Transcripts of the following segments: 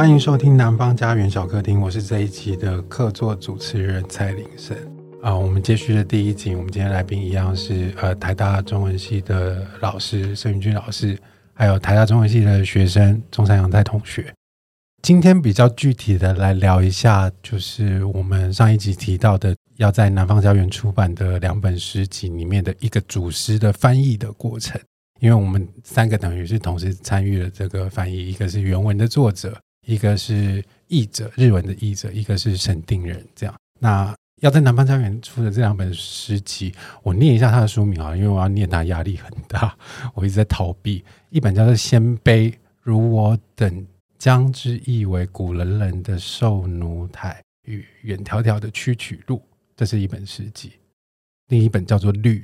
欢迎收听南方家园小客厅，我是这一集的客座主持人蔡林生啊。我们接续的第一集，我们今天来宾一样是呃台大中文系的老师盛云君老师，还有台大中文系的学生中山洋泰同学。今天比较具体的来聊一下，就是我们上一集提到的，要在南方家园出版的两本诗集里面的一个主诗的翻译的过程。因为我们三个等于是同时参与了这个翻译，一个是原文的作者，一个是译者，日文的译者，一个是审定人。这样，那要在南方家园出的这两本诗集，我念一下它的书名啊，因为我要念它压力很大，我一直在逃避。一本叫做《鲜卑如我等》。将之译为古冷冷的受奴台与远迢迢的曲曲路，这是一本诗集。另一本叫做《绿》，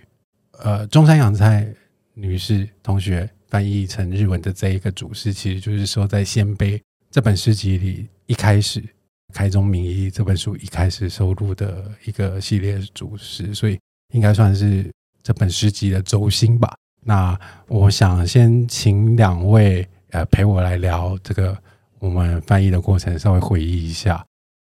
呃，中山洋菜女士同学翻译成日文的这一个主诗，其实就是说在《鲜卑》这本诗集里，一开始开宗明义这本书一开始收录的一个系列主诗，所以应该算是这本诗集的轴心吧。那我想先请两位。呃，陪我来聊这个我们翻译的过程，稍微回忆一下，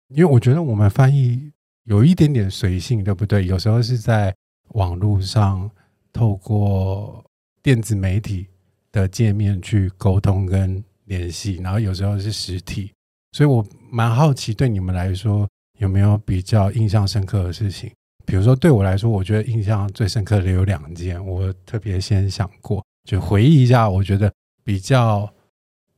因为我觉得我们翻译有一点点随性，对不对？有时候是在网络上透过电子媒体的界面去沟通跟联系，然后有时候是实体，所以我蛮好奇，对你们来说有没有比较印象深刻的事情？比如说对我来说，我觉得印象最深刻的有两件，我特别先想过，就回忆一下，我觉得。比较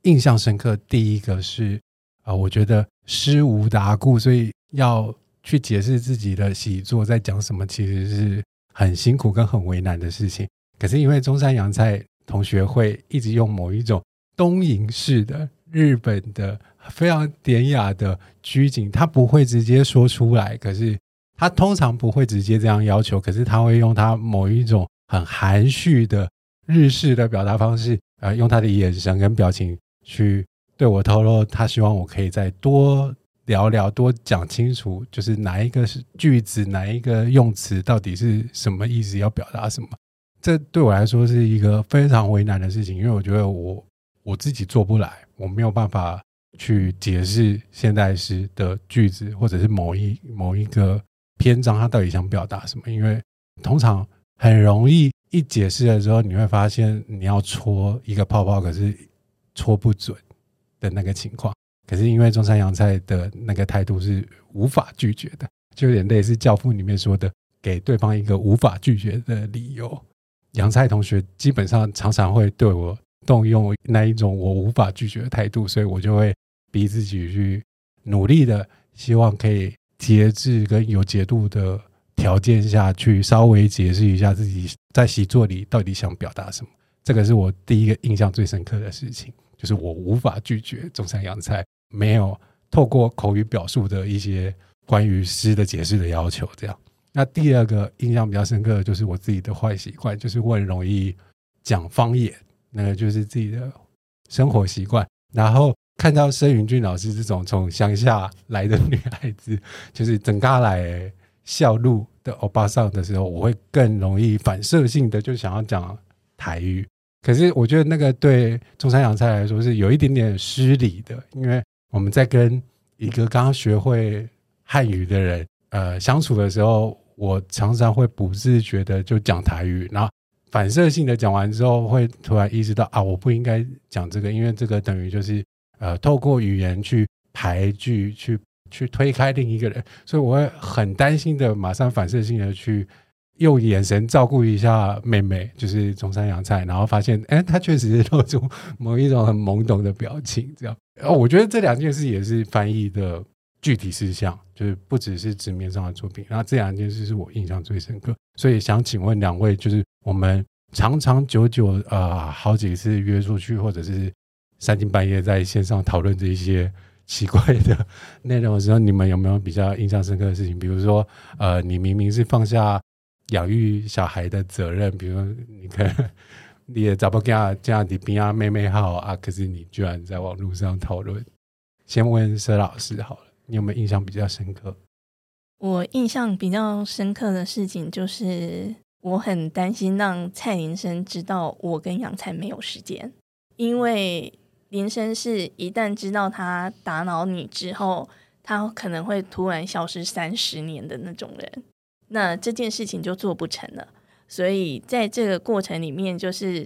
印象深刻，第一个是啊，我觉得诗无达顾，所以要去解释自己的习作在讲什么，其实是很辛苦跟很为难的事情。可是因为中山洋菜同学会一直用某一种东瀛式的日本的非常典雅的拘谨，他不会直接说出来，可是他通常不会直接这样要求，可是他会用他某一种很含蓄的日式的表达方式。呃，用他的眼神跟表情去对我透露，他希望我可以再多聊聊，多讲清楚，就是哪一个是句子，哪一个用词到底是什么意思，要表达什么。这对我来说是一个非常为难的事情，因为我觉得我我自己做不来，我没有办法去解释现代诗的句子，或者是某一某一个篇章，它到底想表达什么，因为通常很容易。一解释的时候，你会发现你要戳一个泡泡，可是戳不准的那个情况。可是因为中山洋菜的那个态度是无法拒绝的，就有点类似《教父》里面说的，给对方一个无法拒绝的理由。洋菜同学基本上常常会对我动用那一种我无法拒绝的态度，所以我就会逼自己去努力的，希望可以节制跟有节度的。条件下去稍微解释一下自己在习作里到底想表达什么，这个是我第一个印象最深刻的事情，就是我无法拒绝中山洋菜没有透过口语表述的一些关于诗的解释的要求。这样，那第二个印象比较深刻的就是我自己的坏习惯，就是我很容易讲方言，那个就是自己的生活习惯。然后看到申云君老师这种从乡下来的女孩子，就是整家来笑路。的欧巴桑的时候，我会更容易反射性的就想要讲台语。可是我觉得那个对中山洋菜来说是有一点点失礼的，因为我们在跟一个刚刚学会汉语的人呃相处的时候，我常常会不自觉的就讲台语，然后反射性的讲完之后，会突然意识到啊，我不应该讲这个，因为这个等于就是呃透过语言去排句去。去推开另一个人，所以我会很担心的，马上反射性的去用眼神照顾一下妹妹，就是中山洋菜，然后发现，哎，她确实是露出某一种很懵懂的表情，这样。哦，我觉得这两件事也是翻译的具体事项，就是不只是纸面上的作品。然后这两件事是我印象最深刻，所以想请问两位，就是 我们长长久久啊、好几次约出去，或者是三更半夜在线上讨论这一些。奇怪的内容的时候，你们有没有比较印象深刻的事情？比如说，呃，你明明是放下养育小孩的责任，比如说你看 你也找不到这样的边啊妹妹好啊，可是你居然在网络上讨论。先问佘老师好了，你有没有印象比较深刻？我印象比较深刻的事情就是，我很担心让蔡林生知道我跟杨菜没有时间，因为。林生是一旦知道他打扰你之后，他可能会突然消失三十年的那种人，那这件事情就做不成了。所以在这个过程里面，就是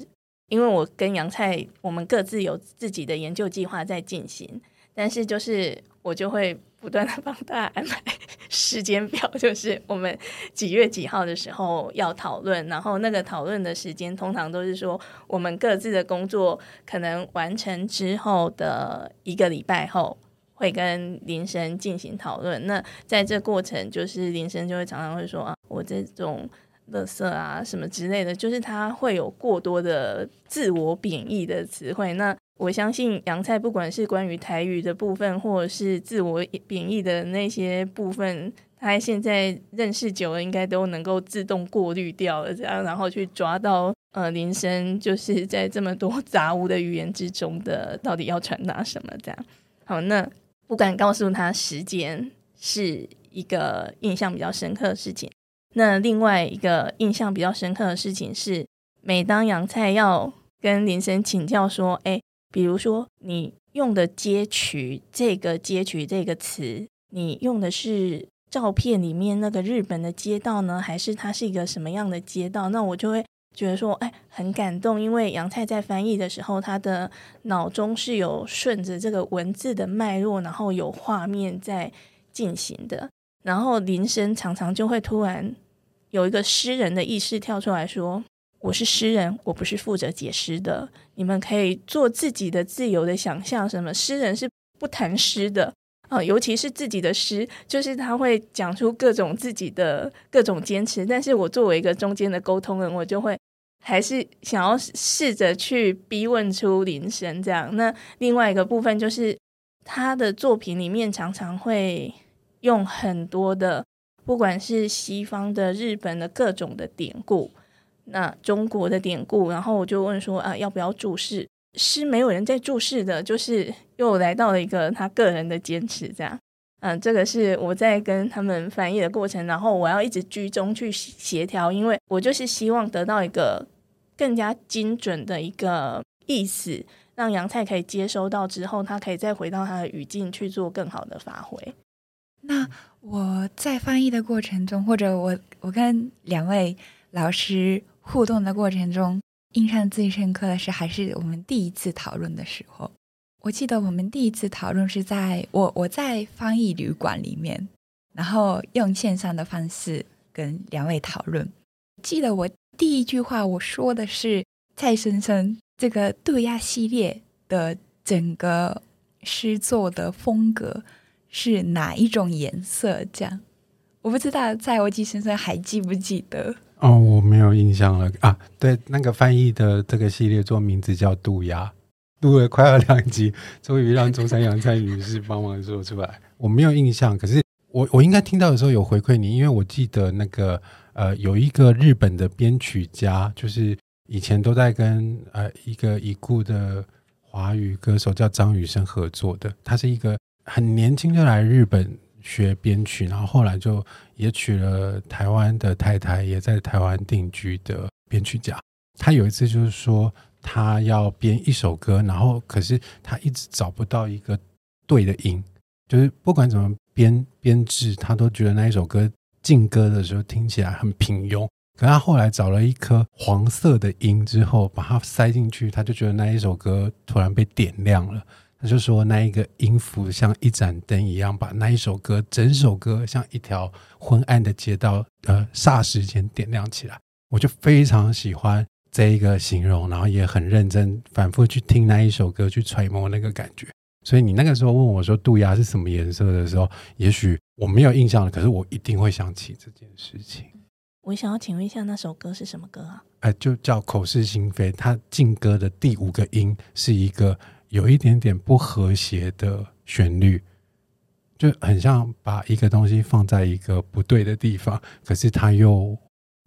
因为我跟杨菜，我们各自有自己的研究计划在进行，但是就是我就会不断的帮大家安排 时间表，就是我们几月几号的时候要讨论，然后那个讨论的时间通常都是说我们各自的工作可能完成之后的一个礼拜后，会跟林生进行讨论。那在这过程，就是林生就会常常会说啊，我这种。垃圾啊，什么之类的，就是他会有过多的自我贬义的词汇。那我相信杨菜不管是关于台语的部分，或者是自我贬义的那些部分，他现在认识久了，应该都能够自动过滤掉了，这样然后去抓到呃林生就是在这么多 杂物的语言之中的到底要传达什么这样。好，那不敢告诉他时间是一个印象比较深刻的事情。那另外一个印象比较深刻的事情是，每当杨菜要跟林生请教说，哎，比如说你用的街曲这个街曲这个词，你用的是照片里面那个日本的街道呢，还是它是一个什么样的街道？那我就会觉得说，哎，很感动，因为杨菜在翻译的时候，他的脑中是有顺着这个文字的脉络，然后有画面在进行的，然后铃声常常就会突然。有一个诗人的意识跳出来说：“我是诗人，我不是负责解诗的。你们可以做自己的自由的想象。什么诗人是不谈诗的啊？尤其是自己的诗，就是他会讲出各种自己的各种坚持。但是我作为一个中间的沟通人，我就会还是想要试着去逼问出林生这样。那另外一个部分就是他的作品里面常常会用很多的。”不管是西方的、日本的各种的典故，那中国的典故，然后我就问说啊，要不要注释？是没有人在注释的，就是又来到了一个他个人的坚持，这样。嗯，这个是我在跟他们翻译的过程，然后我要一直居中去协调，因为我就是希望得到一个更加精准的一个意思，让杨菜可以接收到之后，他可以再回到他的语境去做更好的发挥。那我在翻译的过程中，或者我我跟两位老师互动的过程中，印象最深刻的是还是我们第一次讨论的时候。我记得我们第一次讨论是在我我在翻译旅馆里面，然后用线上的方式跟两位讨论。记得我第一句话我说的是蔡先生这个渡鸦系列的整个诗作的风格。是哪一种颜色？这样我不知道，蔡我记先生还记不记得？哦，我没有印象了啊。对，那个翻译的这个系列作名字叫《渡鸦》，录了快要两集，终于让中山杨菜女士帮忙说出来。我没有印象，可是我我应该听到的时候有回馈你，因为我记得那个呃有一个日本的编曲家，就是以前都在跟呃一个已故的华语歌手叫张雨生合作的，他是一个。很年轻就来日本学编曲，然后后来就也娶了台湾的太太，也在台湾定居的编曲家。他有一次就是说，他要编一首歌，然后可是他一直找不到一个对的音，就是不管怎么编编制，他都觉得那一首歌进歌的时候听起来很平庸。可他后来找了一颗黄色的音之后，把它塞进去，他就觉得那一首歌突然被点亮了。他就说，那一个音符像一盏灯一样，把那一首歌，整首歌像一条昏暗的街道，呃，霎时间点亮起来。我就非常喜欢这一个形容，然后也很认真反复去听那一首歌，去揣摩那个感觉。所以你那个时候问我说杜鸦是什么颜色的时候，也许我没有印象了，可是我一定会想起这件事情。我想要请问一下，那首歌是什么歌啊？哎、呃，就叫口是心非。它进歌的第五个音是一个。有一点点不和谐的旋律，就很像把一个东西放在一个不对的地方，可是他又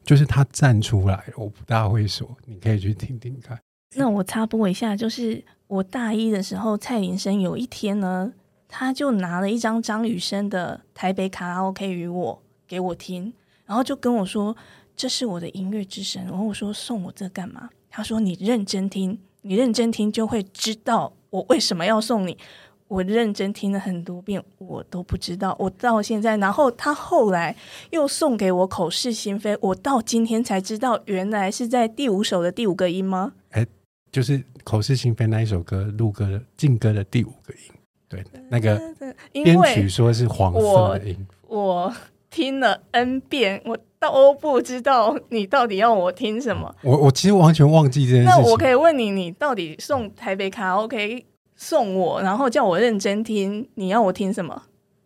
就是他站出来，我不大会说，你可以去听听看。那我插播一下，就是我大一的时候，蔡林生有一天呢，他就拿了一张张雨生的《台北卡拉 OK 与我》给我听，然后就跟我说：“这是我的音乐之神。”然后我说：“送我这干嘛？”他说：“你认真听。”你认真听就会知道我为什么要送你？我认真听了很多遍，我都不知道。我到现在，然后他后来又送给我《口是心非》，我到今天才知道，原来是在第五首的第五个音吗？哎，就是《口是心非》那一首歌录歌的进歌的第五个音，对，那个编曲说是黄色的音。我，我听了 N 遍，我都不知道你到底要我听什么。我我其实完全忘记这件事情。那我可以问你，你到底送台北卡拉 OK？送我，然后叫我认真听。你要我听什么？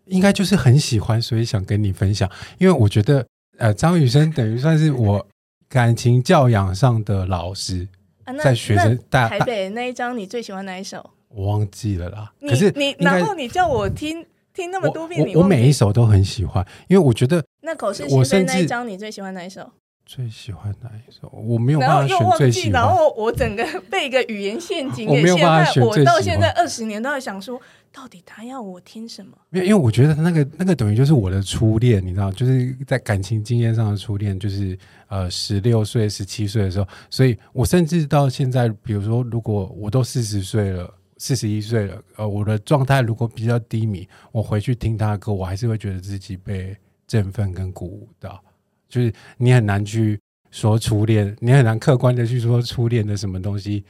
应该就是很喜欢，所以想跟你分享。因为我觉得，呃，张雨生等于算是我感情教养上的老师，啊、在学生大台北那一张，你最喜欢哪一首？我忘记了啦。可是你，然后你叫我听听那么多遍，我，我，我每一首都很喜欢，因为我觉得那口是心非那一张，你最喜欢哪一首？最喜欢哪一首？我没有办法选最喜欢。然后我整个被一个语言陷阱我没有办法选我到现在二十年都在想说，到底他要我听什么？因为因为我觉得那个那个等于就是我的初恋，你知道，就是在感情经验上的初恋，就是呃十六岁、十七岁的时候。所以我甚至到现在，比如说，如果我都四十岁了、四十一岁了，呃，我的状态如果比较低迷，我回去听他的歌，我还是会觉得自己被振奋跟鼓舞到。就是你很难去说初恋，你很难客观的去说初恋的什么东西，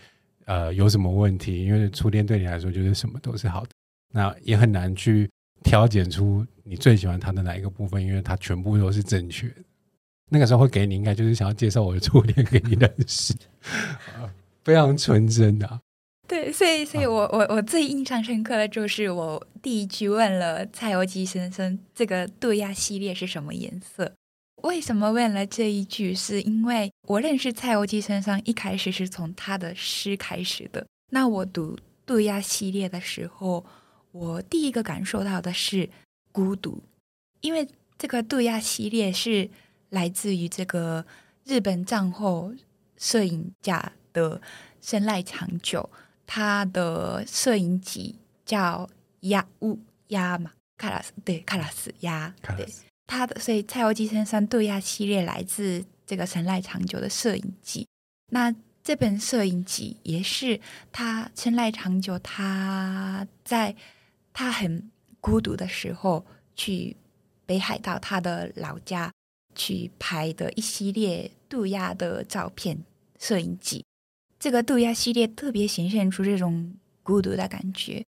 呃，有什么问题？因为初恋对你来说就是什么都是好的，那也很难去挑拣出你最喜欢他的哪一个部分，因为他全部都是正确的。那个时候会给你，应该就是想要介绍我的初恋给你认识，非常纯真的。对，所以，所以我我我最印象深刻的就是我第一句问了蔡欧基先生，这个渡鸦系列是什么颜色？为什么问了这一句？是因为我认识蔡欧基先生一开始是从他的诗开始的。那我读渡鸦系列的时候，我第一个感受到的是孤独，因为这个渡鸦系列是来自于这个日本战后摄影家的生赖长久，他的摄影集叫《鸭乌鸦》嘛，卡拉斯对，卡拉斯鸭对。他的，所以蔡欧基先生渡鸦系列来自这个神赖长久的摄影集。那这本摄影集也是他神赖长久他在他很孤独的时候去北海道他的老家去拍的一系列渡鸦的照片摄影集。这个渡鸦系列特别显现出这种孤独的感觉。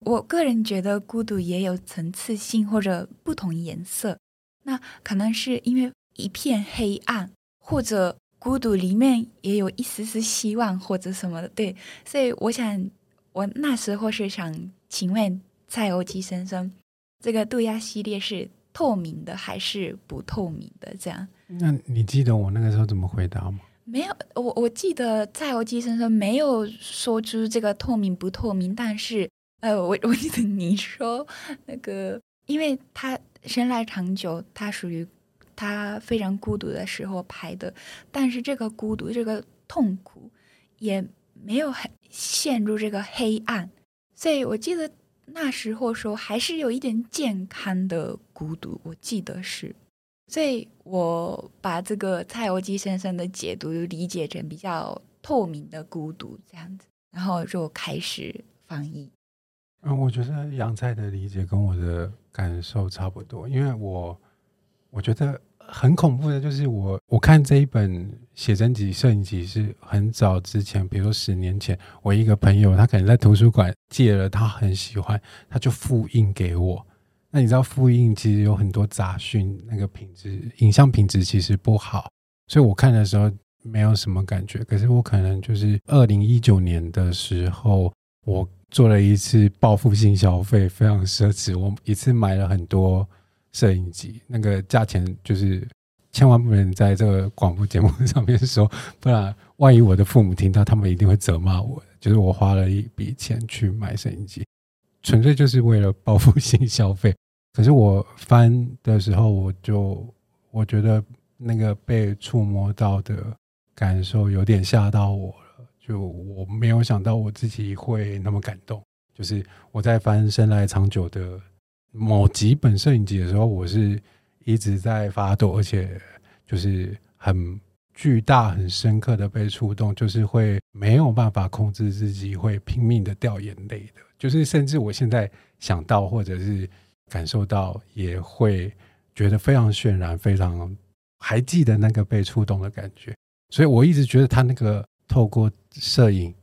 我个人觉得孤独也有层次性或者不同颜色。那可能是因为一片黑暗，或者孤独里面也有一丝丝希望，或者什么的。对，所以我想，我那时候是想请问蔡欧基先生，这个渡鸦系列是透明的还是不透明的？这样？那你记得我那个时候怎么回答吗？没有，我我记得蔡欧基先生没有说出这个透明不透明，但是呃，我我记得你说那个，因为他。生来长久，他属于他非常孤独的时候拍的，但是这个孤独、这个痛苦也没有很陷入这个黑暗，所以我记得那时候说还是有一点健康的孤独，我记得是，所以我把这个蔡欧基先生的解读理解成比较透明的孤独这样子，然后就开始翻译。嗯，我觉得杨菜的理解跟我的感受差不多，因为我我觉得很恐怖的，就是我我看这一本写真集、摄影集是很早之前，比如说十年前，我一个朋友他可能在图书馆借了，他很喜欢，他就复印给我。那你知道复印其实有很多杂讯，那个品质影像品质其实不好，所以我看的时候没有什么感觉。可是我可能就是二零一九年的时候，我。做了一次报复性消费，非常奢侈。我一次买了很多摄影机，那个价钱就是千万不能在这个广播节目上面说，不然万一我的父母听到，他们一定会责骂我。就是我花了一笔钱去买摄影机，纯粹就是为了报复性消费。可是我翻的时候，我就我觉得那个被触摸到的感受有点吓到我了。就我没有想到我自己会那么感动，就是我在翻生来长久的某几本摄影集的时候，我是一直在发抖，而且就是很巨大、很深刻的被触动，就是会没有办法控制自己，会拼命的掉眼泪的。就是甚至我现在想到或者是感受到，也会觉得非常渲染，非常还记得那个被触动的感觉。所以我一直觉得他那个透过摄影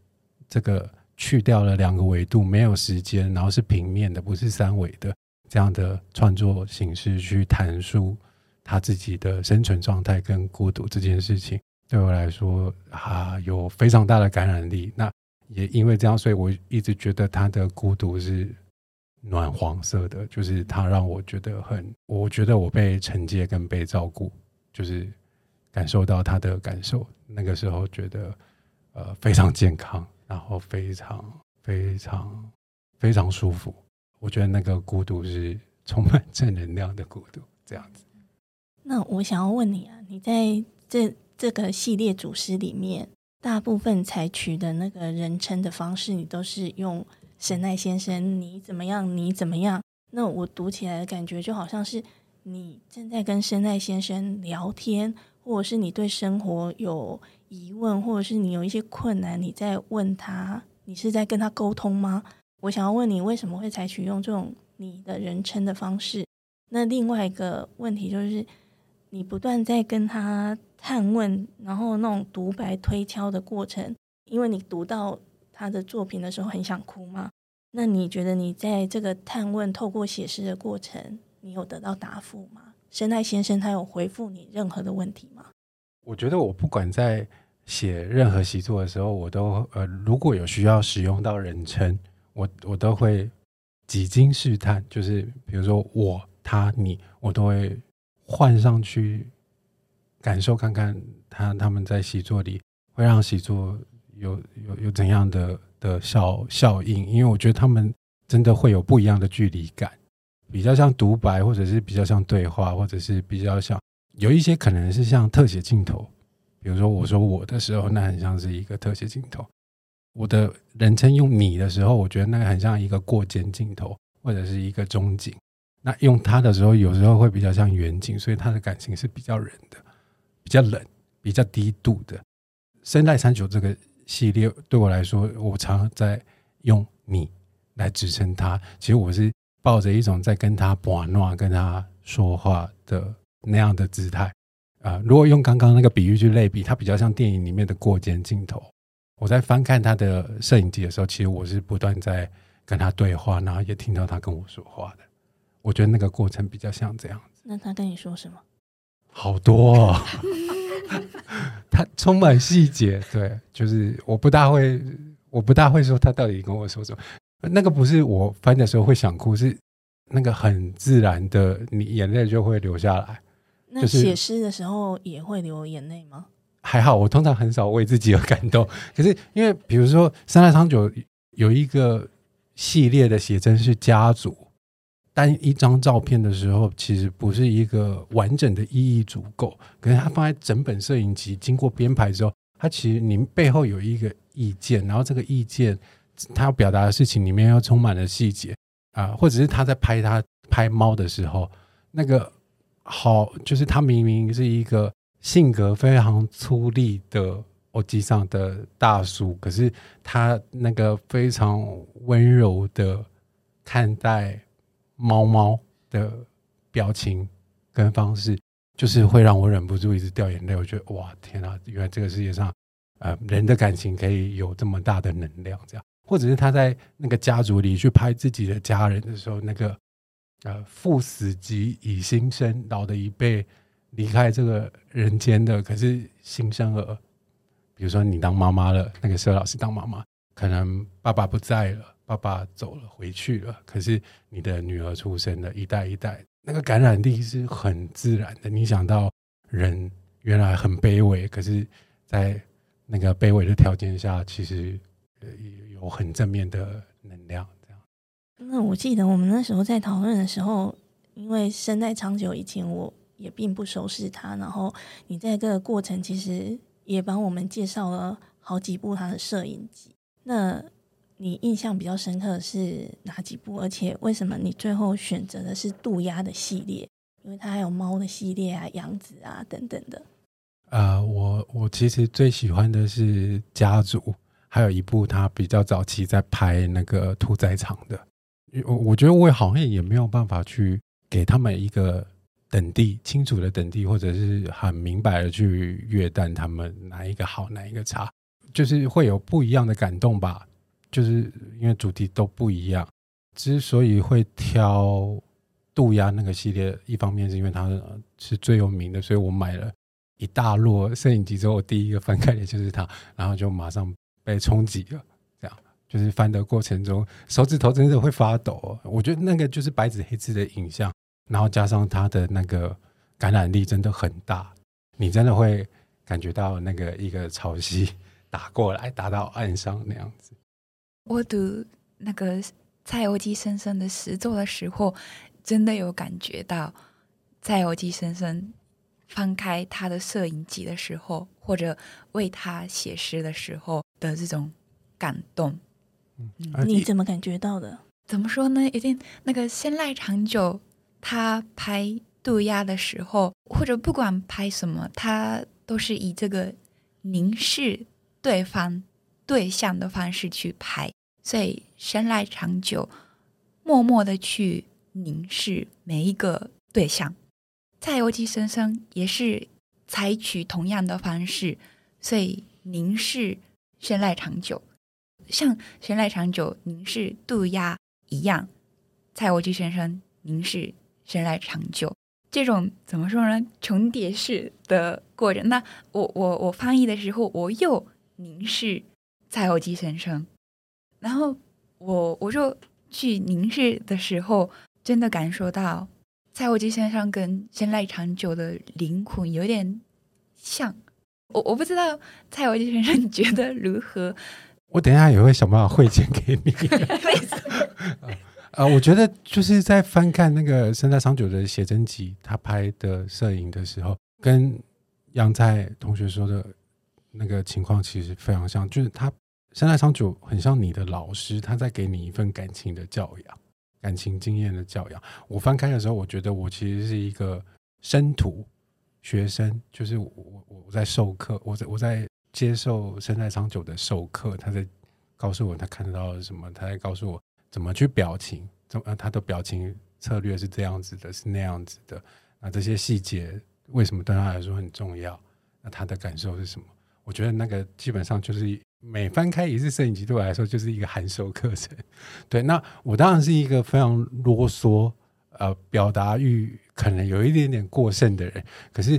这个去掉了两个维度，没有时间，然后是平面的，不是三维的这样的创作形式去谈述。他自己的生存状态跟孤独这件事情，对我来说啊，有非常大的感染力。那也因为这样，所以我一直觉得他的孤独是暖黄色的，就是它让我觉得很，我觉得我被承接跟被照顾，就是感受到他的感受。那个时候觉得呃非常健康，然后非常非常非常舒服。我觉得那个孤独是充满正能量的孤独，这样子。那我想要问你啊，你在这这个系列组诗里面，大部分采取的那个人称的方式，你都是用神奈先生，你怎么样？你怎么样？那我读起来的感觉就好像是你正在跟神奈先生聊天，或者是你对生活有疑问，或者是你有一些困难，你在问他，你是在跟他沟通吗？我想要问你，为什么会采取用这种你的人称的方式？那另外一个问题就是。你不断在跟他探问，然后那种独白推敲的过程，因为你读到他的作品的时候很想哭吗？那你觉得你在这个探问、透过写诗的过程，你有得到答复吗？神奈先生他有回复你任何的问题吗？我觉得我不管在写任何习作的时候，我都呃，如果有需要使用到人称，我我都会几经试探，就是比如说我、他、你，我都会。换上去感受看看他他们在习作里会让习作有有有怎样的的效效应，因为我觉得他们真的会有不一样的距离感，比较像独白，或者是比较像对话，或者是比较像有一些可能是像特写镜头，比如说我说我的时候，那很像是一个特写镜头；我的人称用你的时候，我觉得那个很像一个过肩镜头，或者是一个中景。那用他的时候，有时候会比较像远景，所以他的感情是比较冷的，比较冷，比较低度的。声带三九这个系列对我来说，我常常在用你来支撑他。其实我是抱着一种在跟他玩闹、跟他说话的那样的姿态啊、呃。如果用刚刚那个比喻去类比，它比较像电影里面的过肩镜头。我在翻看他的摄影机的时候，其实我是不断在跟他对话，然后也听到他跟我说话的。我觉得那个过程比较像这样子。那他跟你说什么？好多哦，他充满细节。对，就是我不大会，我不大会说他到底跟我说什么。那个不是我翻的时候会想哭，是那个很自然的，你眼泪就会流下来。那写诗的时候也会流眼泪吗？还好，我通常很少为自己而感动。可是因为比如说三大长久有一个系列的写真是家族。单一张照片的时候，其实不是一个完整的意义足够。可是它放在整本摄影集经过编排之后，它其实你背后有一个意见，然后这个意见它要表达的事情里面又充满了细节啊，或者是他在拍他拍猫的时候，那个好就是他明明是一个性格非常粗粝的欧吉桑的大叔，可是他那个非常温柔的看待。猫猫的表情跟方式，就是会让我忍不住一直掉眼泪。我觉得哇，天啊，原来这个世界上，呃，人的感情可以有这么大的能量，这样。或者是他在那个家族里去拍自己的家人的时候，那个呃，父死即已新生，老的一辈离开这个人间的，可是新生儿，比如说你当妈妈了，那个佘老师当妈妈，可能爸爸不在了。爸爸走了，回去了。可是你的女儿出生了，一代一代，那个感染力是很自然的。你想到人原来很卑微，可是，在那个卑微的条件下，其实有很正面的能量。这样。那我记得我们那时候在讨论的时候，因为身在长久以前我也并不熟悉他，然后你在这个过程其实也帮我们介绍了好几部他的摄影集。那你印象比较深刻的是哪几部？而且为什么你最后选择的是渡鸦的系列？因为它还有猫的系列啊、杨子啊等等的。呃，我我其实最喜欢的是家族，还有一部他比较早期在拍那个屠宰场的。我我觉得我好像也没有办法去给他们一个等地清楚的等地，或者是很明白的去约旦他们哪一个好，哪一个差，就是会有不一样的感动吧。就是因为主题都不一样，之所以会挑渡鸦那个系列，一方面是因为它是最有名的，所以我买了一大摞摄影集之后，我第一个翻开的就是它，然后就马上被冲击了。这样就是翻的过程中，手指头真的会发抖。我觉得那个就是白纸黑字的影像，然后加上它的那个感染力真的很大，你真的会感觉到那个一个潮汐 打过来，打到岸上那样子。我读那个蔡欧基先生的诗作的时候，真的有感觉到蔡欧基先生翻开他的摄影集的时候，或者为他写诗的时候的这种感动。嗯，你怎么感觉到的？怎么说呢？一定那个仙赖长久他拍渡鸦的时候，或者不管拍什么，他都是以这个凝视对方对象的方式去拍。所以，仙赖长久默默的去凝视每一个对象。蔡欧基先生也是采取同样的方式，所以凝视仙赖长久，像仙赖长久凝视渡鸦一样。蔡欧基先生凝视仙赖长久，这种怎么说呢？重叠式的过程。那我我我翻译的时候，我又凝视蔡侯基先生。然后我我就去凝视的时候，真的感受到蔡侯基先生跟仙赖长久的灵魂有点像。我我不知道蔡侯基先生觉得如何。我等一下也会想办法汇钱给你。啊，我觉得就是在翻看那个仙赖长久的写真集，他拍的摄影的时候，跟杨菜同学说的那个情况其实非常像，就是他。仙赖长久很像你的老师，他在给你一份感情的教养，感情经验的教养。我翻开的时候，我觉得我其实是一个生徒、学生，就是我我我在授课，我在我在接受仙赖长久的授课，他在告诉我他看到什么，他在告诉我怎么去表情，怎么他的表情策略是这样子的，是那样子的。那这些细节为什么对他来说很重要？那他的感受是什么？我觉得那个基本上就是。每翻开一次摄影集，对我来说就是一个函授课程。对，那我当然是一个非常啰嗦，呃，表达欲可能有一点点过剩的人。可是，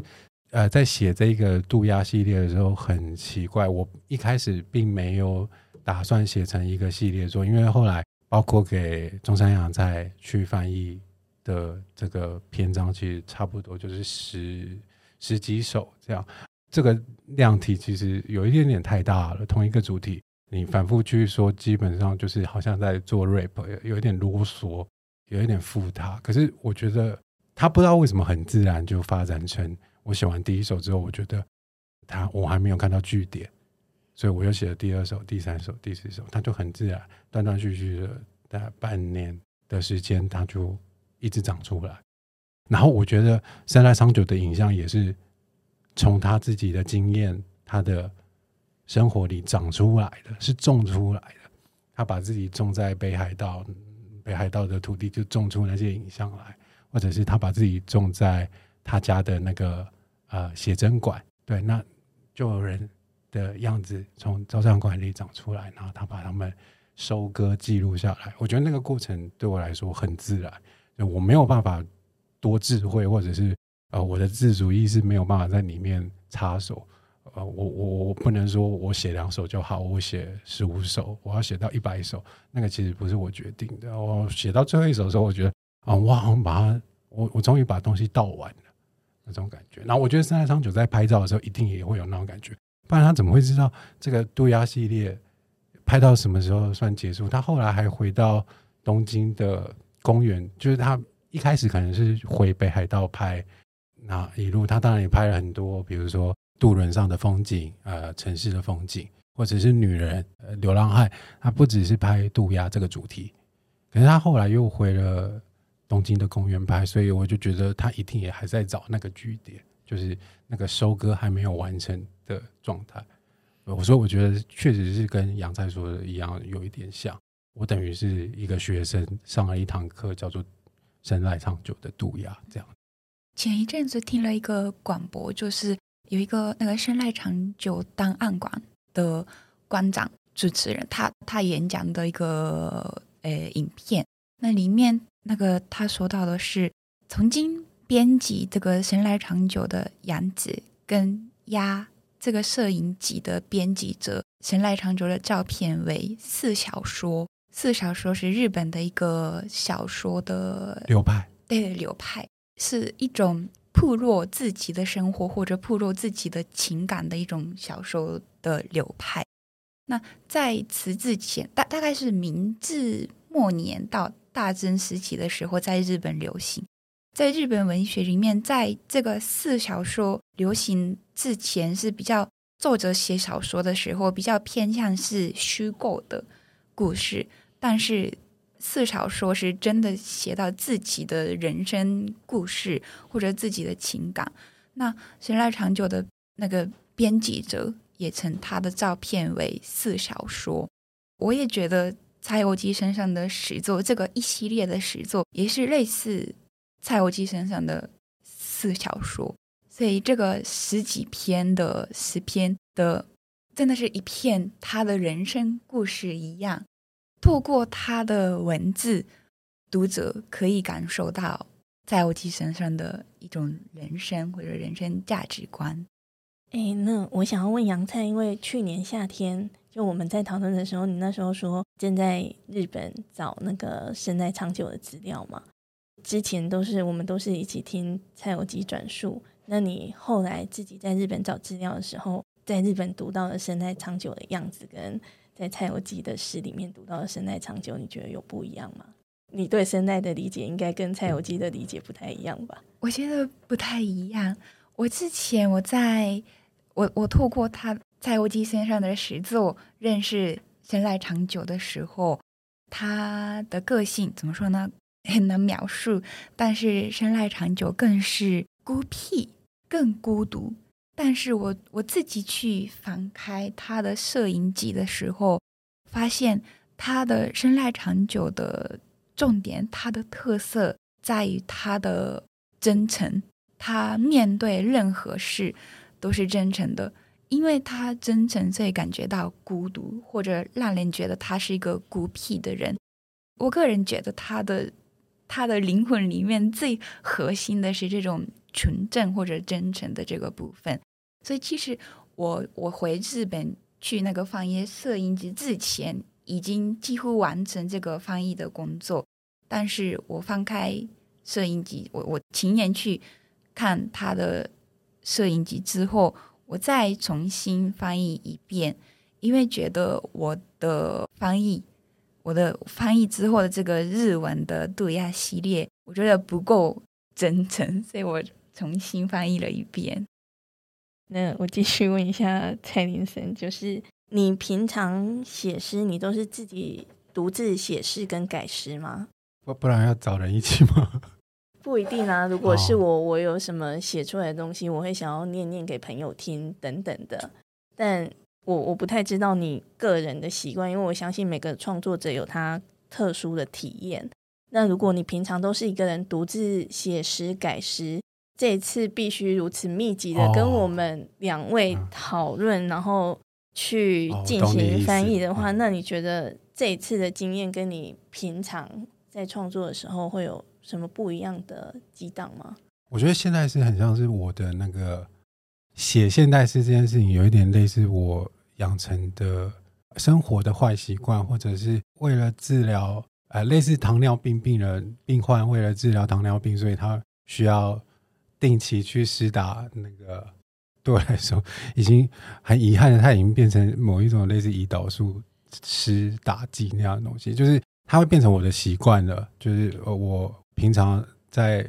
呃，在写这个渡鸦系列的时候，很奇怪，我一开始并没有打算写成一个系列作，因为后来包括给中山洋菜去翻译的这个篇章，其实差不多就是十十几首这样。这个量体其实有一点点太大了，同一个主题，你反复去说，基本上就是好像在做 rap，有一点啰嗦，有一点复杂。可是我觉得他不知道为什么很自然就发展成，我写完第一首之后，我觉得他我还没有看到句点，所以我又写了第二首、第三首、第四首，他就很自然，断断续续的，大概半年的时间，他就一直长出来。然后我觉得三赖长久的影像也是。从他自己的经验、他的生活里长出来的，是种出来的。他把自己种在北海道，北海道的土地就种出那些影像来，或者是他把自己种在他家的那个呃写真馆，对，那就有人的样子从照相馆里长出来，然后他把他们收割记录下来。我觉得那个过程对我来说很自然，我没有办法多智慧，或者是。呃，我的自主意识没有办法在里面插手。呃，我我我不能说我写两首就好，我写十五首，我要写到一百首，那个其实不是我决定的。我写到最后一首的时候，我觉得啊，我好像把它，我我终于把东西倒完了那种感觉。然后我觉得仙赖长久在拍照的时候，一定也会有那种感觉，不然他怎么会知道这个渡鸦系列拍到什么时候算结束？他后来还回到东京的公园，就是他一开始可能是回北海道拍。那一路，他当然也拍了很多，比如说渡轮上的风景，呃，城市的风景，或者是女人，呃，流浪汉。他不只是拍渡鸦这个主题，可是他后来又回了东京的公园拍，所以我就觉得他一定也还在找那个据点，就是那个收割还没有完成的状态。我说，我觉得确实是跟杨菜说的一样，有一点像。我等于是一个学生上了一堂课，叫做“生来长久的渡鸦”这样。前一阵子听了一个广播，就是有一个那个生来长久档案馆的馆长主持人，他他演讲的一个呃影片，那里面那个他说到的是，曾经编辑这个生来长久的杨子跟鸭这个摄影集的编辑者神来长久的照片为四小说。四小说是日本的一个小说的流派，对，流派是一种铺落自己的生活或者铺落自己的情感的一种小说的流派。那在此之前，大大概是明治末年到大正时期的时候，在日本流行。在日本文学里面，在这个四小说流行之前，是比较作者写小说的时候，比较偏向是虚构的故事。但是四小说是真的写到自己的人生故事或者自己的情感。那生来长久的那个编辑者也称他的照片为四小说。我也觉得蔡欧基身上的实作，这个一系列的实作也是类似蔡欧基身上的四小说。所以这个十几篇的诗篇的，真的是一片他的人生故事一样。透过他的文字，读者可以感受到蔡欧基身上的一种人生或者人生价值观。哎，那我想要问杨灿，因为去年夏天就我们在讨论的时候，你那时候说正在日本找那个生来长久的资料嘛？之前都是我们都是一起听蔡有基转述，那你后来自己在日本找资料的时候，在日本读到了生来长久的样子跟。在蔡有基的诗里面读到的生来长久，你觉得有不一样吗？你对生来的理解应该跟蔡有基的理解不太一样吧？我觉得不太一样。我之前我在我我透过他蔡有基先生的诗作认识生来长久的时候，他的个性怎么说呢？很难描述。但是生来长久更是孤僻，更孤独。但是我我自己去翻开他的摄影集的时候，发现他的生来长久的重点，他的特色在于他的真诚。他面对任何事都是真诚的，因为他真诚，所以感觉到孤独，或者让人觉得他是一个孤僻的人。我个人觉得他的他的灵魂里面最核心的是这种纯正或者真诚的这个部分。所以其实我我回日本去那个翻译摄影机之前，已经几乎完成这个翻译的工作。但是我翻开摄影机，我我亲眼去看他的摄影机之后，我再重新翻译一遍，因为觉得我的翻译，我的翻译之后的这个日文的渡鸦系列，我觉得不够真诚，所以我重新翻译了一遍。那我继续问一下蔡林森，就是你平常写诗，你都是自己独自写诗跟改诗吗？不不然要找人一起吗？不一定啊。如果是我，我有什么写出来的东西，我会想要念念给朋友听等等的。但我我不太知道你个人的习惯，因为我相信每个创作者有他特殊的体验。那如果你平常都是一个人独自写诗改诗，这一次必须如此密集的跟我们两位讨论，然后去进行翻译的话，哦、那你觉得这一次的经验跟你平常在创作的时候会有什么不一样的激荡吗？我觉得现代诗很像是我的那个写现代诗这件事情，有一点类似我养成的生活的坏习惯，或者是为了治疗呃类似糖尿病病人病患为了治疗糖尿病，所以他需要。定期去施打那个，对我来说已经很遗憾的，它已经变成某一种类似胰岛素施打剂那样的东西，就是它会变成我的习惯了。就是呃我平常在，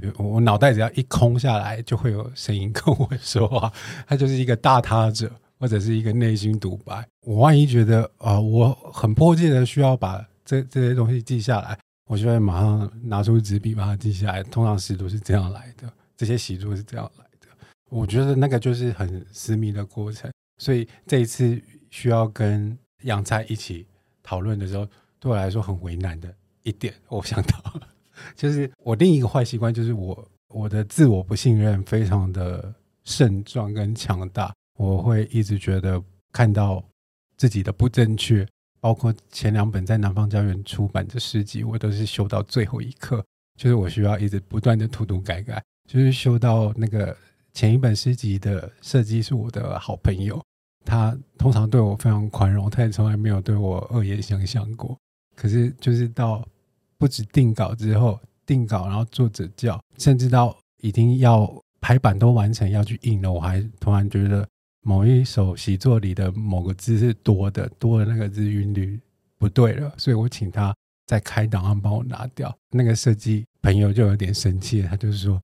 比如我脑袋只要一空下来，就会有声音跟我说话，它就是一个大他者或者是一个内心独白。我万一觉得啊、我很迫切的需要把这这些东西记下来，我就会马上拿出纸笔把它记下来。通常诗都是这样来的。这些习作是这样来的，我觉得那个就是很私密的过程，所以这一次需要跟杨菜一起讨论的时候，对我来说很为难的一点，我想到。就是我另一个坏习惯，就是我我的自我不信任非常的盛壮跟强大，我会一直觉得看到自己的不正确，包括前两本在南方家园出版的诗集，我都是修到最后一刻，就是我需要一直不断的涂涂改改，就是修到那个。前一本诗集的设计是我的好朋友，他通常对我非常宽容，他也从来没有对我恶言相向过。可是就是到不止定稿之后，定稿然后作者叫，甚至到已经要排版都完成要去印了，我还突然觉得某一首习作里的某个字是多的，多的那个字韵律不对了，所以我请他再开档案帮我拿掉。那个设计朋友就有点生气，他就是说。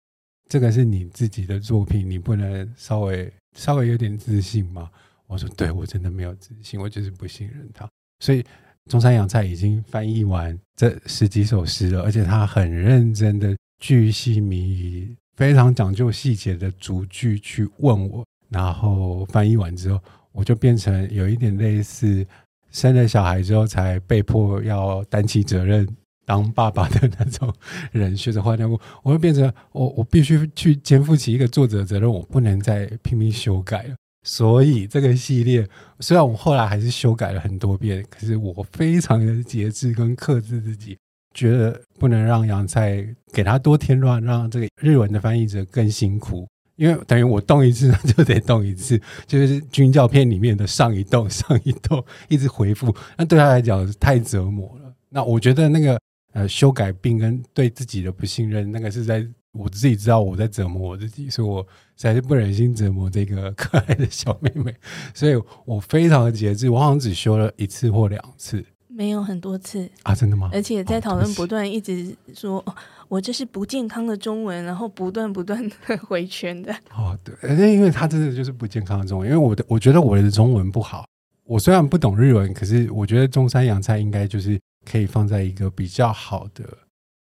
这个是你自己的作品，你不能稍微稍微有点自信吗？我说，对，我真的没有自信，我就是不信任他。所以中山洋菜已经翻译完这十几首诗了，而且他很认真的巨细靡遗、非常讲究细节的逐句去问我。然后翻译完之后，我就变成有一点类似生了小孩之后才被迫要担起责任。当爸爸的那种人，学着画那部，我会变成我，我必须去肩负起一个作者责任，我不能再拼命修改了。所以这个系列，虽然我后来还是修改了很多遍，可是我非常的节制跟克制自己，觉得不能让杨菜给他多添乱，让这个日文的翻译者更辛苦，因为等于我动一次他就得动一次，就是军教片里面的上一动上一动一直回复，那对他来讲太折磨了。那我觉得那个。呃，修改病跟对自己的不信任，那个是在我自己知道我在折磨我自己，所以我实在是不忍心折磨这个可爱的小妹妹，所以我非常的节制，我好像只修了一次或两次，没有很多次啊，真的吗？而且在讨论不断，一直说、哦、我这是不健康的中文，然后不断不断的回圈的。哦，对，那因为他真的就是不健康的中文，因为我的我觉得我的中文不好，我虽然不懂日文，可是我觉得中山洋菜应该就是。可以放在一个比较好的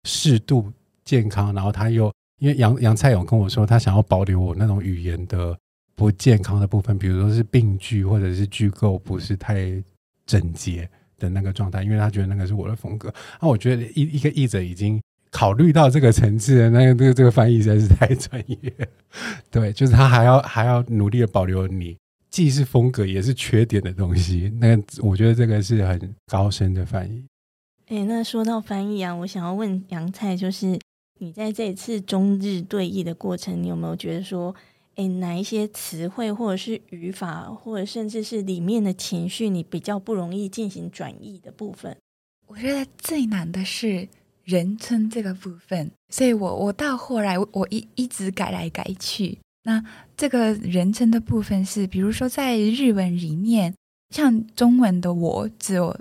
适度健康，然后他又因为杨杨菜勇跟我说，他想要保留我那种语言的不健康的部分，比如说是病句或者是句构不是太整洁的那个状态，因为他觉得那个是我的风格。那我觉得一一个译者已经考虑到这个层次的，那个这个这个翻译实在是太专业。对，就是他还要 还要努力的保留你既是风格也是缺点的东西。那我觉得这个是很高深的翻译。哎，那说到翻译啊，我想要问杨菜，就是你在这次中日对译的过程，你有没有觉得说，哎，哪一些词汇或者是语法，或者甚至是里面的情绪，你比较不容易进行转译的部分？我觉得最难的是人称这个部分，所以我我到后来，我一一直改来改去。那这个人称的部分是，比如说在日文里面，像中文的我只有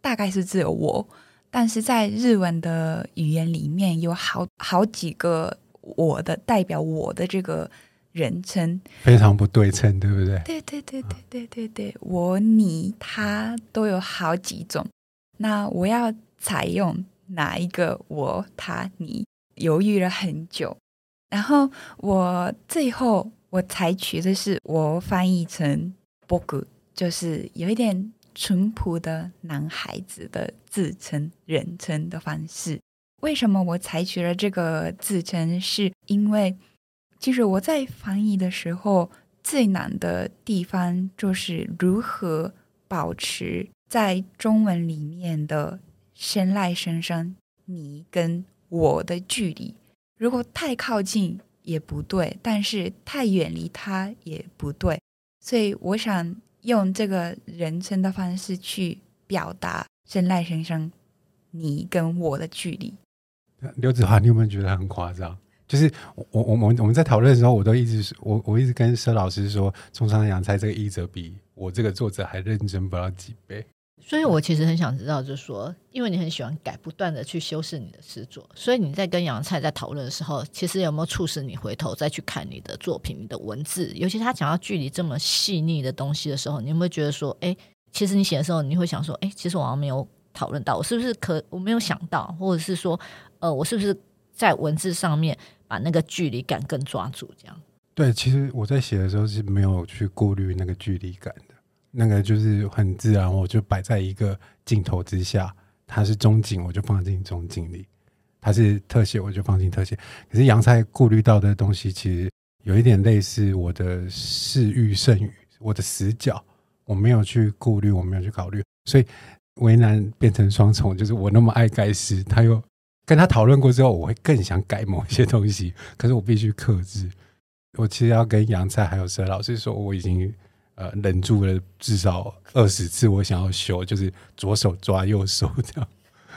大概是只有我。但是在日文的语言里面，有好好几个我的代表我的这个人称，非常不对称，对不对？对对对对对对对，我、你、他都有好几种。那我要采用哪一个我、他、你？犹豫了很久，然后我最后我采取的是我翻译成“ “bog”，”，就是有一点。淳朴的男孩子的自称人称的方式，为什么我采取了这个自称？是因为其实我在翻译的时候最难的地方就是如何保持在中文里面的生来生生你跟我的距离，如果太靠近也不对，但是太远离他也不对，所以我想。用这个人称的方式去表达生赖先生你跟我的距离。刘子华，你有没有觉得很夸张？就是我我我们我们在讨论的时候，我都一直我我一直跟佘老师说，中山洋菜这个译者比我这个作者还认真不知道几倍。所以我其实很想知道，就是说，因为你很喜欢改，不断的去修饰你的诗作，所以你在跟杨菜在讨论的时候，其实有没有促使你回头再去看你的作品、你的文字？尤其他讲到距离这么细腻的东西的时候，你有没有觉得说，哎，其实你写的时候，你会想说，哎，其实我好像没有讨论到，我是不是可我没有想到，或者是说，呃，我是不是在文字上面把那个距离感更抓住？这样？对，其实我在写的时候是没有去顾虑那个距离感的，那个就是很自然，我就摆在一个镜头之下，它是中景，我就放进中景里；它是特写，我就放进特写。可是杨菜顾虑到的东西，其实有一点类似我的视域剩余，我的死角，我没有去顾虑，我没有去考虑，所以为难变成双重，就是我那么爱盖尸，他又。跟他讨论过之后，我会更想改某些东西，可是我必须克制。我其实要跟杨菜还有佘老师说，我已经呃忍住了至少二十次，我想要修，就是左手抓右手这样。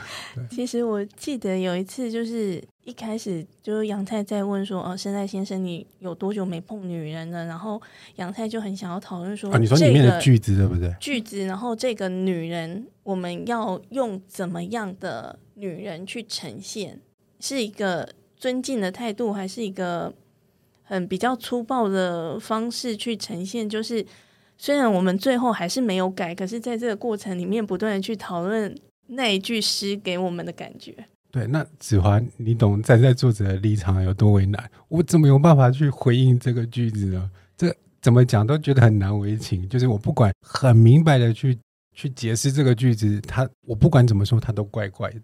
其实我记得有一次，就是一开始就是杨太在问说：“哦，生在先生，你有多久没碰女人了？”然后杨太就很想要讨论说：“啊，你说里面的句子对不对？句子，然后这个女人，我们要用怎么样的女人去呈现？是一个尊敬的态度，还是一个很比较粗暴的方式去呈现？就是虽然我们最后还是没有改，可是在这个过程里面不断的去讨论。”那一句诗给我们的感觉，对，那子华，你懂站在作者的立场有多为难？我怎么有办法去回应这个句子呢？这怎么讲都觉得很难为情。就是我不管很明白的去去解释这个句子，他我不管怎么说，他都怪怪的。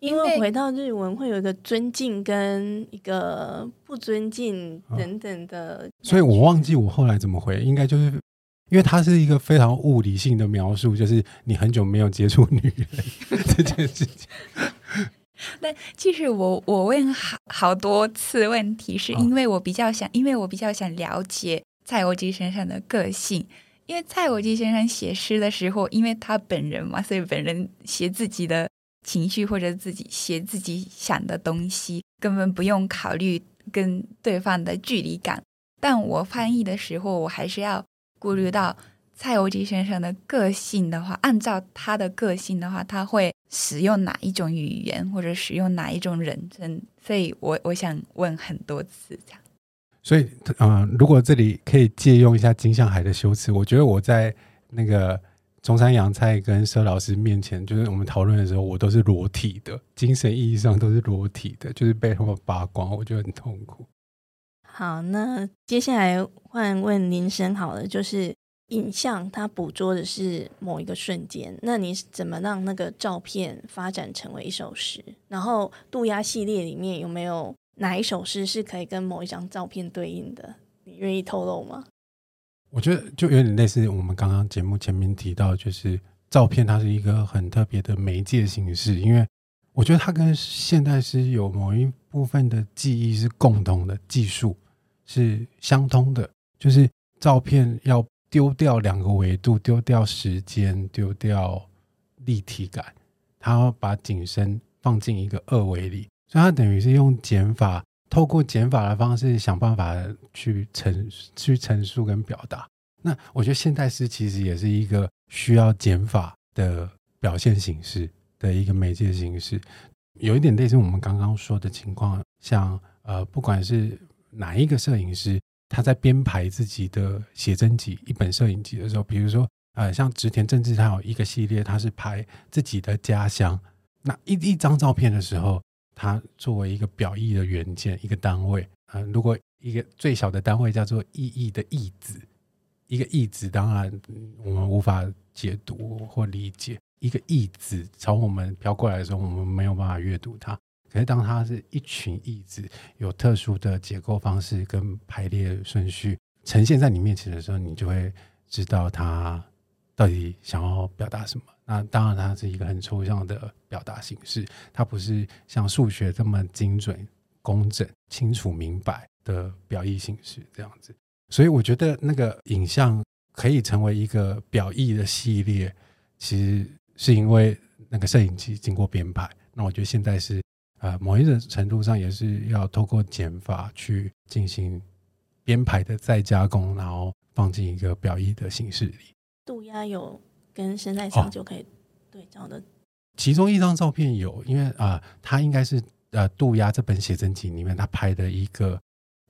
因为回到日文会有一个尊敬跟一个不尊敬等等的，所以我忘记我后来怎么回，应该就是。因为它是一个非常物理性的描述，就是你很久没有接触女人这件事情。那其实我我问好好多次问题，是因为我比较想，因为我比较想了解蔡国基先生的个性。因为蔡国基先生写诗的时候，因为他本人嘛，所以本人写自己的情绪或者自己写自己想的东西，根本不用考虑跟对方的距离感。但我翻译的时候，我还是要。顾虑到蔡国基先生的个性的话，按照他的个性的话，他会使用哪一种语言，或者使用哪一种人称？所以我我想问很多次这样。所以，嗯、如果这里可以借用一下金相海的修辞，我觉得我在那个中山洋菜跟佘老师面前，就是我们讨论的时候，我都是裸体的，精神意义上都是裸体的，就是被他们扒光，我觉得很痛苦。好，那接下来换问林生好了，就是影像它捕捉的是某一个瞬间，那你怎么让那个照片发展成为一首诗？然后渡鸦系列里面有没有哪一首诗是可以跟某一张照片对应的？你愿意透露吗？我觉得就有点类似我们刚刚节目前面提到，就是照片它是一个很特别的媒介形式，因为我觉得它跟现代诗有某一部分的记忆是共同的技术。是相通的，就是照片要丢掉两个维度，丢掉时间，丢掉立体感，它要把景深放进一个二维里，所以它等于是用减法，透过减法的方式想办法去陈去陈述跟表达。那我觉得现代诗其实也是一个需要减法的表现形式的一个媒介形式，有一点类似我们刚刚说的情况，像呃，不管是。哪一个摄影师他在编排自己的写真集、一本摄影集的时候，比如说，呃，像植田正治，他有一个系列，他是拍自己的家乡。那一一张照片的时候，他作为一个表意的元件，一个单位，啊、呃，如果一个最小的单位叫做意义的义字，一个义字，当然我们无法解读或理解，一个义字朝我们飘过来的时候，我们没有办法阅读它。可是，当它是一群义子，有特殊的结构方式跟排列顺序呈现在你面前的时候，你就会知道它到底想要表达什么。那当然，它是一个很抽象的表达形式，它不是像数学这么精准、工整、清楚、明白的表意形式这样子。所以，我觉得那个影像可以成为一个表意的系列，其实是因为那个摄影机经过编排。那我觉得现在是。呃，某一种程度上也是要透过减法去进行编排的再加工，然后放进一个表意的形式里。渡鸦有跟申在上就可以对照的，哦、其中一张照片有，因为啊、呃，他应该是呃渡鸦这本写真集里面他拍的一个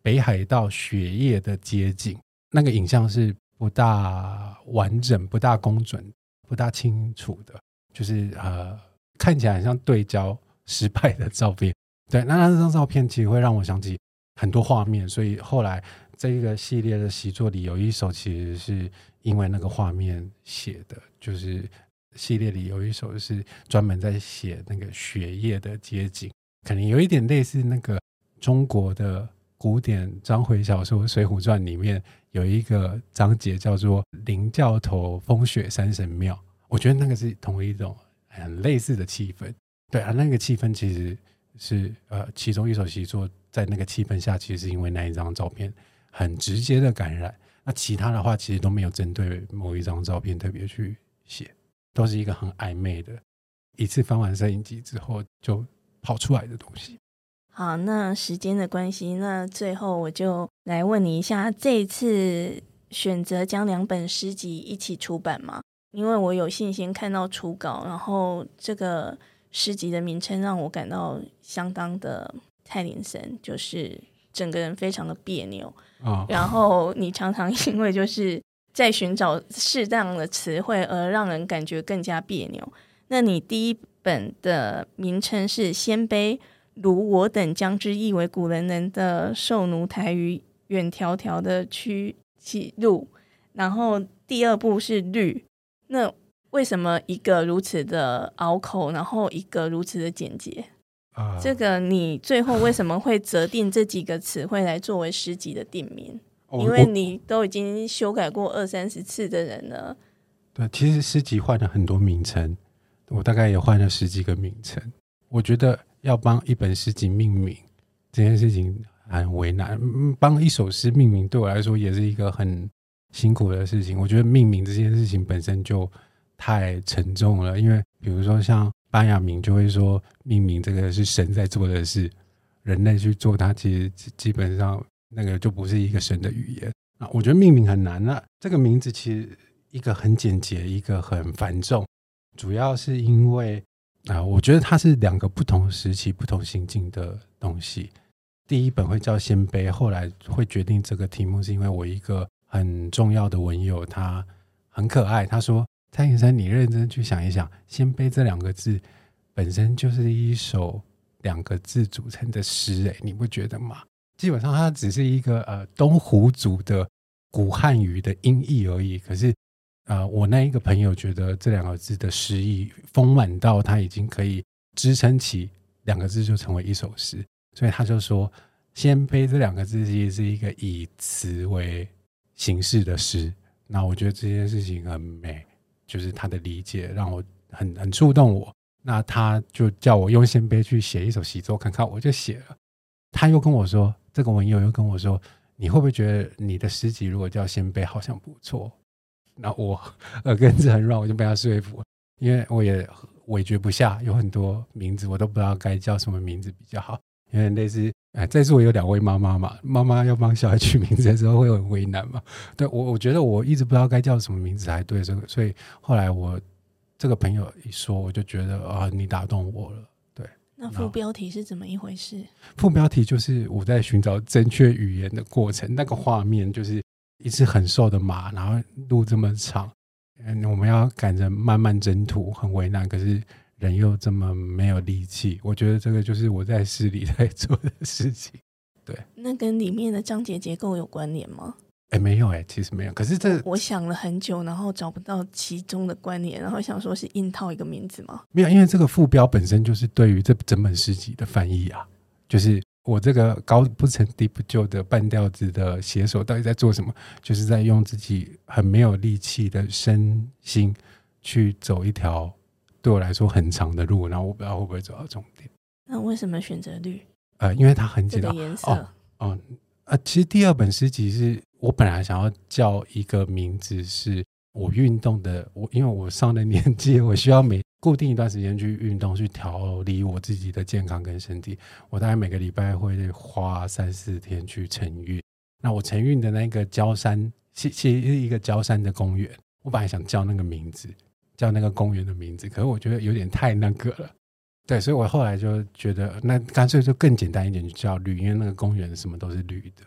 北海道雪夜的街景，那个影像是不大完整、不大工整、不大清楚的，就是呃看起来很像对焦。失败的照片，对，那那张照片其实会让我想起很多画面，所以后来这个系列的习作里有一首其实是因为那个画面写的，就是系列里有一首是专门在写那个雪夜的街景，可能有一点类似那个中国的古典章回小说《水浒传》里面有一个章节叫做“林教头风雪山神庙”，我觉得那个是同一种很类似的气氛。对啊，那个气氛其实是呃，其中一首习作在那个气氛下，其实是因为那一张照片很直接的感染。那其他的话，其实都没有针对某一张照片特别去写，都是一个很暧昧的。一次翻完摄影机之后，就跑出来的东西。好，那时间的关系，那最后我就来问你一下，这一次选择将两本诗集一起出版吗？因为我有信心看到初稿，然后这个。诗集的名称让我感到相当的太临神，就是整个人非常的别扭。哦，然后你常常 因为就是在寻找适当的词汇而让人感觉更加别扭。那你第一本的名称是《鲜卑如我等将之译为古人人的受奴台于远迢迢的曲记录》，然后第二部是《绿》，那。为什么一个如此的拗口，然后一个如此的简洁？啊，这个你最后为什么会择定这几个词汇来作为诗集的定名？因为你都已经修改过二三十次的人了。对，其实诗集换了很多名称，我大概也换了十几个名称。我觉得要帮一本诗集命名这件事情很为难，帮一首诗命名对我来说也是一个很辛苦的事情。我觉得命名这件事情本身就。太沉重了，因为比如说像班雅明就会说，命名这个是神在做的事，人类去做它，其实基本上那个就不是一个神的语言啊。我觉得命名很难。那这个名字其实一个很简洁，一个很繁重，主要是因为啊，我觉得它是两个不同时期、不同心境的东西。第一本会叫鲜卑，后来会决定这个题目，是因为我一个很重要的文友，他很可爱，他说。蔡先生，你认真去想一想，“鲜卑”这两个字本身就是一首两个字组成的诗，诶，你不觉得吗？基本上它只是一个呃东胡族的古汉语的音译而已。可是，呃，我那一个朋友觉得这两个字的诗意丰满到他已经可以支撑起两个字就成为一首诗，所以他就说“鲜卑”这两个字其实是一个以词为形式的诗。那我觉得这件事情很美。就是他的理解让我很很触动我，那他就叫我用鲜卑去写一首习作看看，我就写了。他又跟我说，这个文友又跟我说，你会不会觉得你的诗集如果叫鲜卑好像不错？那我 耳根子很软，我就被他说服，因为我也委决不下，有很多名字我都不知道该叫什么名字比较好。因为类似，哎，在座有两位妈妈嘛，妈妈要帮小孩取名字的时候会很为难嘛。对我，我觉得我一直不知道该叫什么名字才对，这个，所以后来我这个朋友一说，我就觉得啊，你打动我了。对，那副标题是怎么一回事？副标题就是我在寻找正确语言的过程，那个画面就是一只很瘦的马，然后路这么长，嗯，我们要赶着慢慢征途，很为难，可是。人又这么没有力气，我觉得这个就是我在诗里在做的事情。对，那跟里面的章节结构有关联吗？哎，没有哎，其实没有。可是这我想了很久，然后找不到其中的关联，然后想说是硬套一个名字吗？没有，因为这个副标本身就是对于这整本诗集的翻译啊。就是我这个高不成低不就的半吊子的写手到底在做什么？就是在用自己很没有力气的身心去走一条。对我来说很长的路，然后我不知道会不会走到终点。那为什么选择绿？呃，因为它很简单。颜色。哦，哦，呃，其实第二本诗集是我本来想要叫一个名字，是我运动的。我因为我上了年纪，我需要每固定一段时间去运动，去调理我自己的健康跟身体。我大概每个礼拜会花三四天去晨运。那我晨运的那个焦山，其其实是一个焦山的公园。我本来想叫那个名字。叫那个公园的名字，可是我觉得有点太那个了，对，所以我后来就觉得，那干脆就更简单一点，就叫绿，因为那个公园什么都是绿的。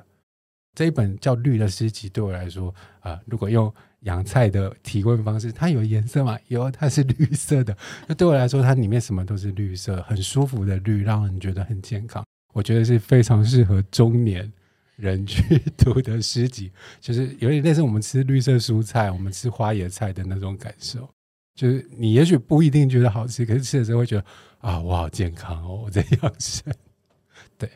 这一本叫绿的诗集对我来说，啊、如果用洋菜的提问方式，它有颜色吗？有，它是 绿色的。那对我来说，它里面什么都是绿色，很舒服的绿，让人觉得很健康。我觉得是非常适合中年人去读的诗集，就是有点类似我们吃绿色蔬菜、我们吃花椰菜的那种感受。就是你也许不一定觉得好吃，可是吃的时候会觉得啊，我好健康哦，我在养生。对，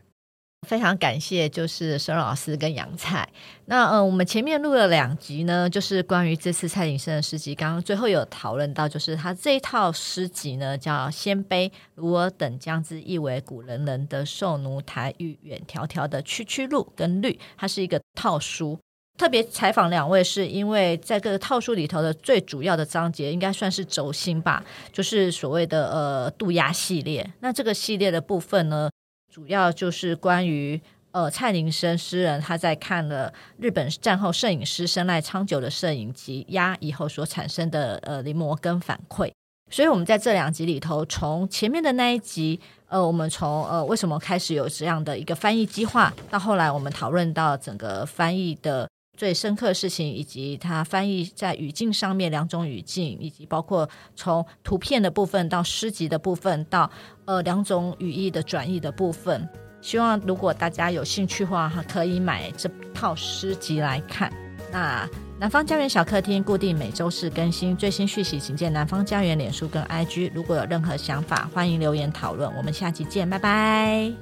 非常感谢，就是沈老师跟杨菜。那呃，我们前面录了两集呢，就是关于这次蔡林森的诗集。刚刚最后有讨论到，就是他这一套诗集呢，叫《鲜卑卢尔等将之译为古人人的受奴台与远迢迢的区区路跟绿，它是一个套书。特别采访两位，是因为在这个套书里头的最主要的章节，应该算是轴心吧，就是所谓的呃渡鸦系列。那这个系列的部分呢，主要就是关于呃蔡林森诗人他在看了日本战后摄影师生濑昌久的摄影集《鸦》以后所产生的呃临摹跟反馈。所以我们在这两集里头，从前面的那一集，呃，我们从呃为什么开始有这样的一个翻译计划，到后来我们讨论到整个翻译的。最深刻的事情，以及他翻译在语境上面两种语境，以及包括从图片的部分到诗集的部分，到呃两种语义的转译的部分。希望如果大家有兴趣的话，可以买这套诗集来看。那南方家园小客厅固定每周四更新最新讯息，请见南方家园脸书跟 IG。如果有任何想法，欢迎留言讨论。我们下期见，拜拜。